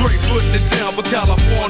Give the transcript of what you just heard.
Straight putting it down for California,